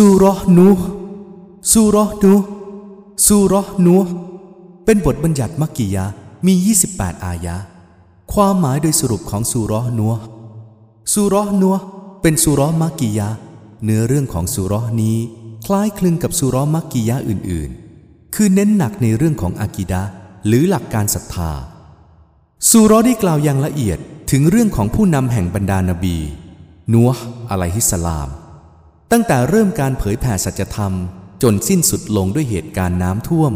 ซูรอห์นูซูรอห์นูซูรอห์นูเป็นบทบัญญัติมักกิยะมี 28 อายะ ความหมายโดยสรุปของซูรอห์นูซูรอห์นูเป็นซูรอห์มักกิยะเนื้อเรื่องของซูรอห์นี้ คล้ายคลึงกับซูรอห์มักกิยะอื่นๆ คือเน้นหนักในเรื่องของอากีดะหรือหลักการศรัทธาซูรอห์ได้กล่าวอย่างละเอียดถึงเรื่องของผู้นำแห่งบรรดานาบีนัวอะลัยฮิสสลาม ตั้งแต่เริ่มการเผยแผ่สัจธรรม จนสิ้นสุดลงด้วยเหตุการณ์น้ำท่วม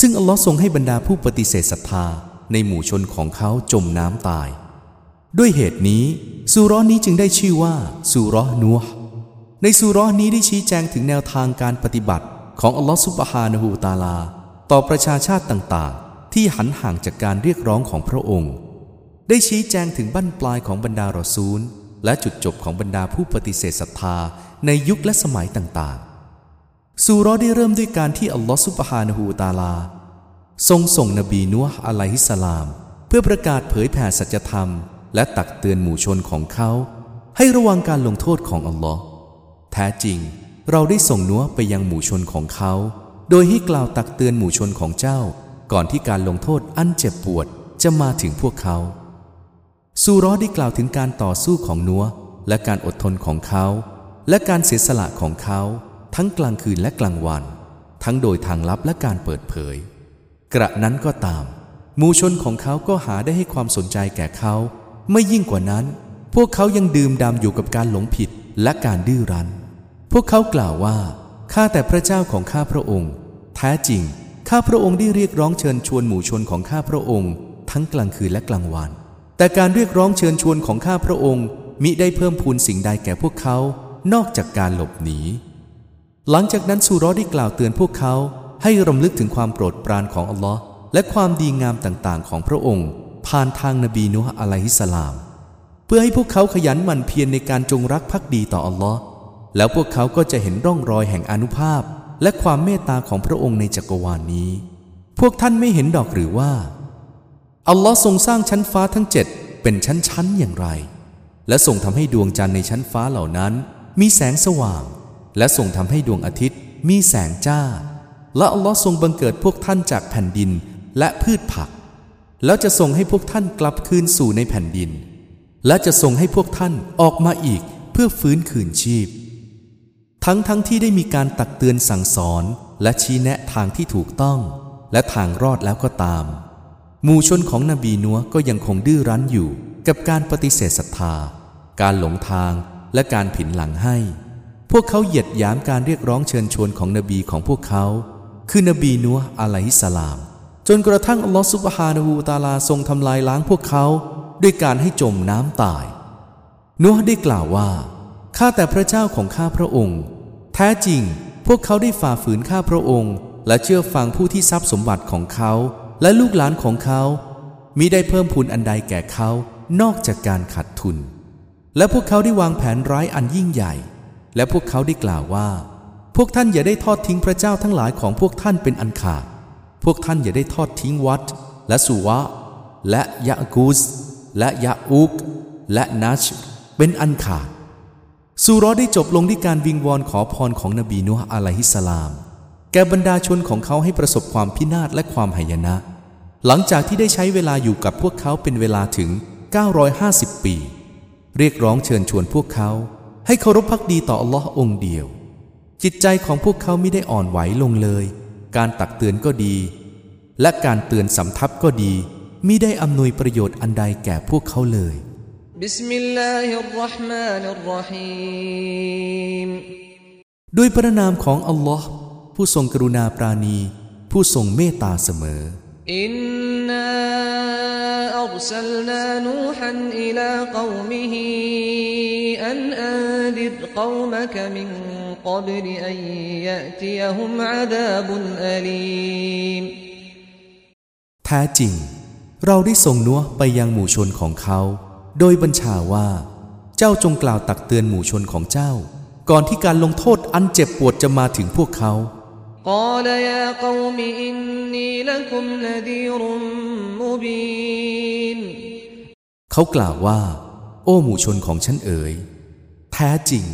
ซึ่งอัลลอฮ์ทรงให้บรรดาผู้ปฏิเสธศรัทธาในหมู่ชนของเขาจมน้ำตาย ด้วยเหตุนี้ซูเรอห์นี้จึงได้ชื่อว่าซูเรอห์นัวในซูเรอห์นี้ได้ชี้แจงถึงแนวทางการปฏิบัติของอัลลอฮ์ซุบฮานะฮูตาลา ต่อประชาชาติต่างๆ ที่หันห่างจากการเรียกร้องของพระองค์ ได้ชี้แจงถึงบั้นปลายของบรรดารอซูล และจุดจบของบรรดาผู้ปฏิเสธศรัทธา ในยุคและสมัยต่างๆ ซูรอได้เริ่มด้วยการที่อัลลอฮ์ซุบฮานะฮูตาลา ทรงส่งนบีนัวอะลัยฮิสลาม เพื่อประกาศเผยแผ่สัจธรรม และตักเตือนหมู่ชนของเขา ให้ระวังการลงโทษของอัลลอฮ์แท้จริงเราได้ส่งนัวไปยังหมู่ชนของเขา โดยให้กล่าวตักเตือนหมู่ชนของเจ้า ก่อนที่การลงโทษอันเจ็บปวดจะมาถึงพวกเขาซูเรอได้กล่าวถึงการต่อสู้ของนัวและการอดทนของเขา และการเสียสละของเขาทั้งกลางคืนและกลางวัน ทั้งโดยทางลับและการเปิดเผย กระนั้นก็ตามหมู่ชนของเขาก็หาได้ให้ความสนใจแก่เขา ไม่ยิ่งกว่านั้น พวกเขายังดื่มดำอยู่กับการหลงผิดและการดื้อรั้น พวกเขากล่าวว่าข้าแต่พระเจ้าของข้าพระองค์ แท้จริง ข้าพระองค์ได้เรียกร้องเชิญชวนหมู่ชนของข้าพระองค์ ทั้งกลางคืนและกลางวัน แต่การเรียกร้องเชิญชวนของข้าพระองค์มิได้เพิ่มพูนสิ่งใดแก่พวกเขา นอกจากการหลบหนี หลังจากนั้นซูรอได้กล่าวเตือนพวกเขาให้รำลึกถึงความโปรดปรานของอัลลอฮ์และความดีงามต่างๆ ของพระองค์ ผ่านทางนบีนูฮ์อะลัยฮิสสลาม เพื่อให้พวกเขาขยันหมั่นเพียรในการจงรักภักดีต่ออัลลอฮ์แล้วพวกเขาก็จะเห็นร่องรอยแห่งอนุภาพ และความเมตตาของพระองค์ในจักรวาลนนี้ พวกท่านไม่เห็นดอกหรือว่าอัลลอฮ์ทรงสร้างชั้นฟ้าทั้งเจ็ดเป็นชั้นๆอย่างไร และทรงทำให้ดวงจันทร์ในชั้นฟ้าเหล่านั้น มีแสงสว่าง และทรงทำให้ดวงอาทิตย์มีแสงจ้า และอัลลอฮ์ทรงบังเกิดพวกท่านจากแผ่นดินและพืชผัก แล้วจะทรงให้พวกท่านกลับคืนสู่ในแผ่นดิน และจะทรงให้พวกท่านออกมาอีกเพื่อฟื้นคืนชีพ ทั้งทั้งที่ได้มีการตักเตือนสั่งสอนและชี้แนะทางที่ถูกต้อง และทางรอดแล้วก็ตาม หมู่ชนของนบีนัวก็ยังคงดื้อรั้นอยู่กับการปฏิเสธศรัทธา การหลงทาง และการผินหลังให้ พวกเขาเหยียดหยามการเรียกร้องเชิญชวนของนบีของพวกเขา คือนบีนัวอะลัยฮิสลาม จนกระทั่งอัลลอฮฺซุบฮานะฮูตาลาทรงทำลายล้างพวกเขา ด้วยการให้จมน้ำตาย นัวได้กล่าวว่า ข้าแต่พระเจ้าของข้าพระองค์ แท้จริงพวกเขาได้ฝ่าฝืนข้าพระองค์ และเชื่อฟังผู้ที่ทรัพย์สมบัติของเขา และลูกหลานของเขามิได้เพิ่มพูนอันใดแก่เขานอกจากการขาดทุน และพวกเขาได้วางแผนร้ายอันยิ่งใหญ่ และพวกเขาได้กล่าวว่า พวกท่านอย่าได้ทอดทิ้งพระเจ้าทั้งหลายของพวกท่านเป็นอันขาด พวกท่านอย่าได้ทอดทิ้งวัด และสุวะ และยะกูสและยะอุก และนัช เป็นอันขาดซูรอได้จบลงด้วยการวิงวอนขอพรของนบีนูฮ์อะลัยฮิสสลาม แก่บรรดาชนของเขาให้ประสบความพินาศและความหายนะ หลังจากที่ได้ใช้เวลาอยู่กับพวกเขาเป็นเวลาถึง 950 ปี เรียกร้องเชิญชวนพวกเขาให้เคารพภักดีต่ออัลลอฮ์องค์เดียว จิตใจของพวกเขาไม่ได้อ่อนไหวลงเลย การตักเตือนก็ดี และการเตือนสำทับก็ดีมิได้อำนวยประโยชน์อันใดแก่พวกเขาเลยبسم الله الرحمن الرحيمด้วยพระนามของอัลลอฮ์ผู้ทรงกรุณาปรานี ผู้ทรงเมตตาเสมอ إنا أرسلنا نوحا إلى قومه أن أنذر قومك من قبل أن يأتيهم عذاب أليم แท้จริง เราได้ส่งนัวไปยังหมู่ชนของเขา โดยบัญชาว่า เจ้าจงกล่าวตักเตือนหมู่ชนของเจ้า ก่อนที่การลงโทษอันเจ็บปวดจะมาถึงพวกเขา قال يا قوم إني لكم نذير مبين เขากล่าวว่า โอ้หมู่ชนของฉันเอ๋ย แท้จริง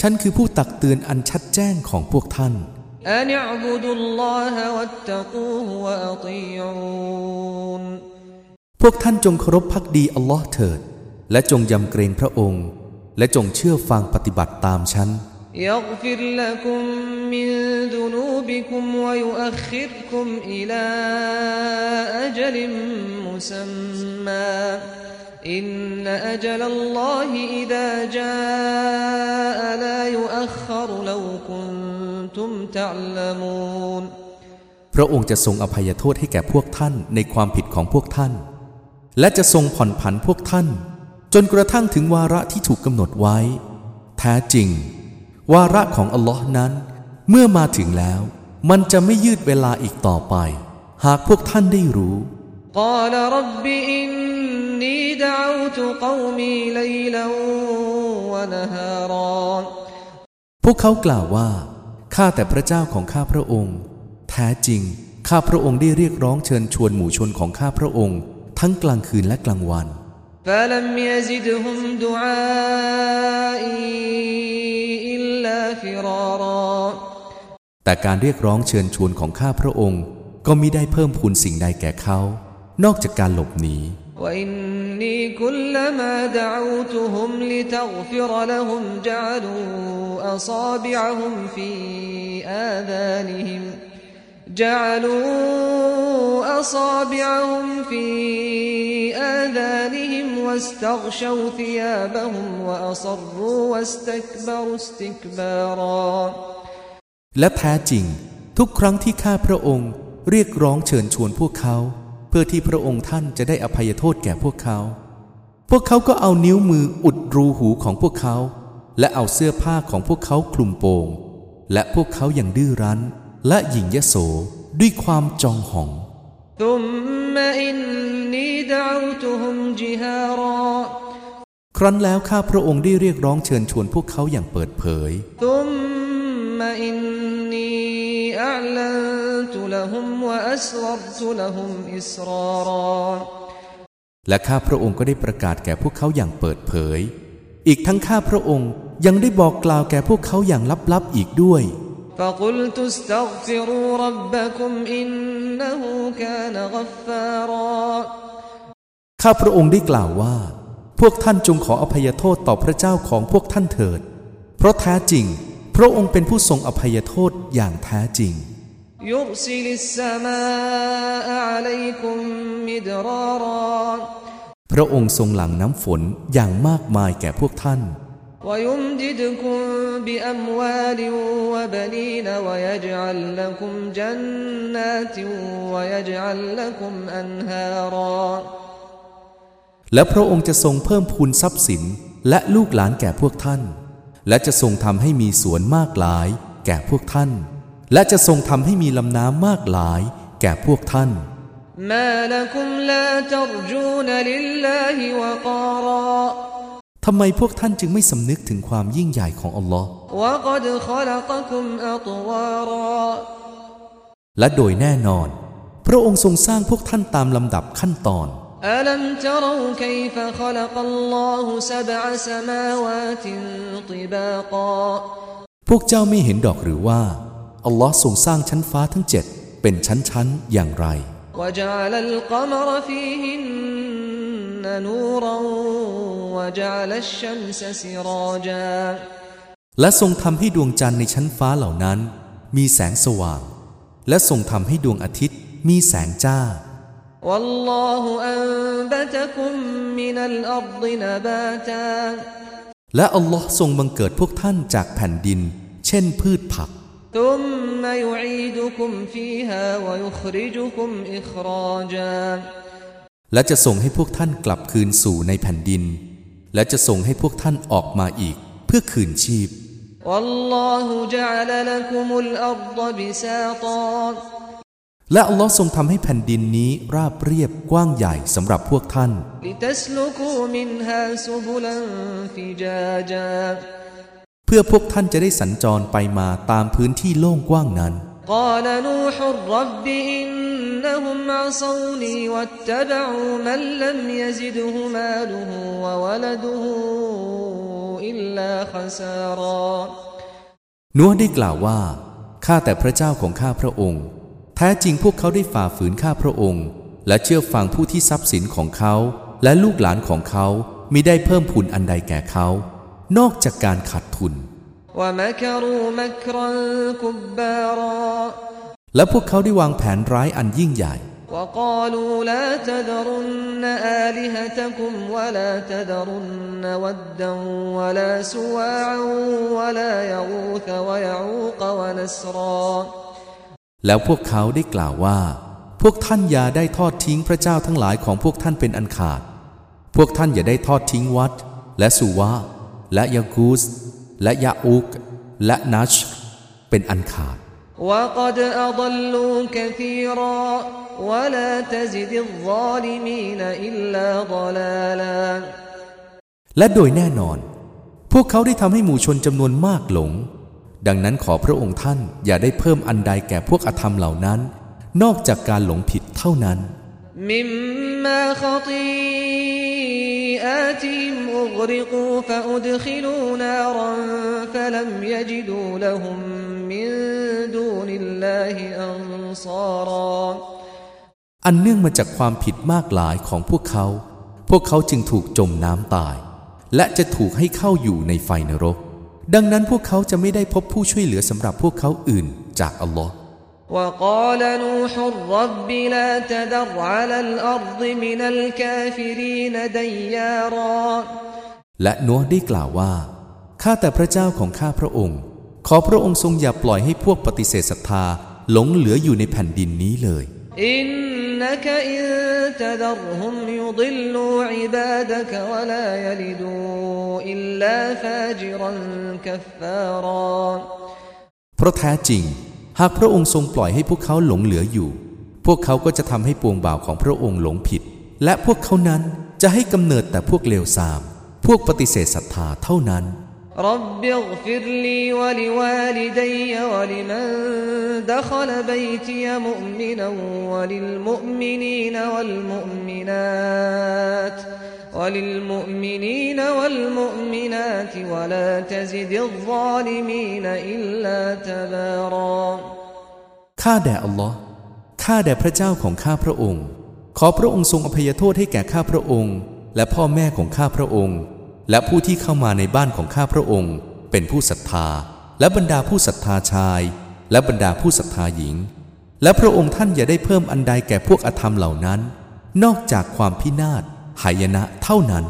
ฉัน ฉันคือผู้ตักเตือนอันชัดแจ้งของพวกท่าน أن اعبدوا الله واتقوه وأطيعون พวกท่านจงเคารพพักดีอัลลอฮ์เถิด และจงยำเกรงพระองค์ และจงเชื่อฟังปฏิบัติตามฉัน يغفر لكم من ذنوبكم ويؤخركم إلى أجل مسمى إن أجل الله إذا جاء لا يؤخر لو كنتم تعلمون พระองค์จะทรงอภัยโทษให้แก่พวกท่านในความผิดของพวกท่าน และจะทรงผ่อนผันพวกท่าน จนกระทั่งถึงวาระที่ถูกกำหนดไว้ แท้จริง วาระของอัลลอฮ์นั้น เมื่อมาถึงแล้ว มันจะไม่ยืดเวลาอีกต่อไป หากพวกท่านได้รู้ قال رب إني دعوت قومي ليلا ونهارا พวกเขากล่าวว่า ข้าแต่พระเจ้าของข้าพระองค์ แท้จริง ข้าพระองค์ได้เรียกร้องเชิญชวนหมู่ชนของข้าพระองค์ ทั้งกลางคืนและกลางวัน فلم يزدهم دعائي إلا فرارا แต่การเรียกร้องเชิญชวนของข้าพระองค์ ก็มิได้เพิ่มพูนสิ่งใดแก่เขา นอกจากการหลบหนี وإني كلما دعوتهم لتغفر لهم جعلوا أصابعهم في آذانهم جعلوا أصابعهم في آذانهم واستغشوا ثيابهم وأصروا واستكبروا استكبارا และแท้จริง ทุกครั้งที่ข้าพระองค์เรียกร้องเชิญชวนพวกเขา เพื่อที่พระองค์ท่านจะได้อภัยโทษแก่พวกเขา พวกเขาก็เอานิ้วมืออุดรูหูของพวกเขา และเอาเสื้อผ้าของพวกเขาคลุมโปง และพวกเขาอย่างดื้อรั้น และหยิ่งยโสด้วยความจองหอง ครั้นแล้วข้าพระองค์ได้เรียกร้องเชิญชวนพวกเขาอย่างเปิดเผย ثم إني أعلنت لهم وأسررت لهم إسرارا และข้าพระองค์ก็ได้ประกาศแก่พวกเขาอย่างเปิดเผย อีกทั้งข้าพระองค์ยังได้บอกกล่าวแก่พวกเขาอย่างลับๆอีกด้วย فقلت استغفروا ربكم إنه كان غفارا ข้าพระองค์ได้กล่าวว่า พวกท่านจงขออภัยโทษต่อพระเจ้าของพวกท่านเถิด เพราะแท้จริง พระองค์เป็นผู้ทรงอภัยโทษอย่างแท้จริง พระองค์ทรงหลั่งน้ำฝนอย่างมากมายแก่พวกท่าน และพระองค์จะทรงเพิ่มพูนทรัพย์สินและลูกหลานแก่พวกท่าน และจะทรงทำให้มีสวนมากหลาย แก่พวกท่าน และจะทรงทำให้มีลำน้ำมากหลาย แก่พวกท่าน ทำไมพวกท่านจึงไม่สำนึกถึงความยิ่งใหญ่ของอัลลอฮ์และโดยแน่นอน พระองค์ทรงสร้างพวกท่านตามลำดับขั้นตอน ألم تروا كيف خلق الله سبع سماوات طباقا พวกเจ้าไม่เห็นดอกหรือว่า อัลลอฮ์ทรงสร้างชั้นฟ้าทั้งเจ็ดเป็นชั้นๆ อย่างไร وجعل القمر فيهن نورا وجعل الشمس سراجا และทรงทำให้ดวงจันทร์ในชั้นฟ้าเหล่านั้น มีแสงสว่าง และทรงทำให้ดวงอาทิตย์มีแสงจ้า والله أنبتكم من الأرض نباتا และอัลลอฮ์ทรงบังเกิดพวกท่านจากแผ่นดิน เช่นพืชผัก ثم يعيدكم فيها ويخرجكم إخراجا และจะส่งให้พวกท่านกลับคืนสู่ในแผ่นดิน และจะส่งให้พวกท่านออกมาอีก เพื่อคืนชีพ والله جعل لكم الأرض بساطا และอัลลอฮ์ทรงทำให้แผ่นดินนี้ราบเรียบกว้างใหญ่สำหรับพวกท่าน เพื่อพวกท่านจะได้สัญจรไปมาตามพื้นที่โล่งกว้างนั้น นัวได้กล่าวว่า ข้าแต่พระเจ้าของข้าพระองค์ แท้จริงพวกเขาได้ฝ่าฝืนข้าพระองค์ และเชื่อฟังผู้ที่ทรัพย์สินของเขา และลูกหลานของเขามิได้เพิ่มพูนอันใดแก่เขา นอกจากการขาดทุน ومكروا مكرا كبارا และพวกเขาได้วางแผนร้ายอันยิ่งใหญ่ وقالوا لا تذرن آلهتكم ولا تذرن ودا ولا سواعا ولا يغوث ويعوق ونسرا แล้วพวกเขาได้กล่าวว่า พวกท่านอย่าได้ทอดทิ้งพระเจ้าทั้งหลายของพวกท่านเป็นอันขาด พวกท่านอย่าได้ทอดทิ้งวัด และสุวะ และยากูส และยาอุก และนัช เป็นอันขาด وقد أضلوا كثيرا ولا تزد الظالمين إلا ضلالا และโดยแน่นอน พวกเขาได้ทำให้หมู่ชนจำนวนมากหลง ดังนั้นขอพระองค์ท่านอย่าได้เพิ่มอันใดแก่พวกอธรรมเหล่านั้น นอกจากการหลงผิดเท่านั้น مما خطيئاتهم أغرقوا فأدخلوا نارا فلم يجدوا لهم من دون الله أنصارا อันเนื่องมาจากความผิดมากหลายของพวกเขา พวกเขาจึงถูกจมน้ำตาย และจะถูกให้เข้าอยู่ในไฟนรก ดังนั้นพวกเขาจะไม่ได้พบผู้ช่วยเหลือสำหรับพวกเขาอื่นจากอัลลอฮ์ وقال نوح رب لا تذر على الأرض من الكافرين ديارا และนัวได้กล่าวว่า ข้าแต่พระเจ้าของข้าพระองค์ ขอพระองค์ทรงอย่าปล่อยให้พวกปฏิเสธศรัทธาหลงเหลืออยู่ในแผ่นดินนี้เลย إنك إن تذرهم يضلوا عبادك ولا يلدوا إلا فاجرا كفارا เพราะแท้จริง หากพระองค์ทรงปล่อยให้พวกเขาหลงเหลืออยู่ พวกเขาก็จะทำให้ปวงบ่าวของพระองค์หลงผิด และพวกเขานั้นจะให้กำเนิดแต่พวกเลวทราม พวกปฏิเสธศรัทธาเท่านั้น رب اغفر لي ولوالدي ولمن دخل بيتي مؤمنا وللمؤمنين والمؤمنات وللمؤمنين والمؤمنات ولا تزد الظالمين إلا تبارا ข้าแด่อัลลอฮ์ข้าแด่พระเจ้าของข้าพระองค์ ขอพระองค์ทรงอภัยโทษให้แก่ข้าพระองค์ และพ่อแม่ของข้าพระองค์ และผู้ที่เข้ามาในบ้านของข้าพระองค์ เป็นผู้ศรัทธา และบรรดาผู้ศรัทธาชาย และบรรดาผู้ศรัทธาหญิง และพระองค์ท่านอย่าได้เพิ่มอันใดแก่พวกอธรรมเหล่านั้น นอกจากความพินาศหายนะเท่านั้น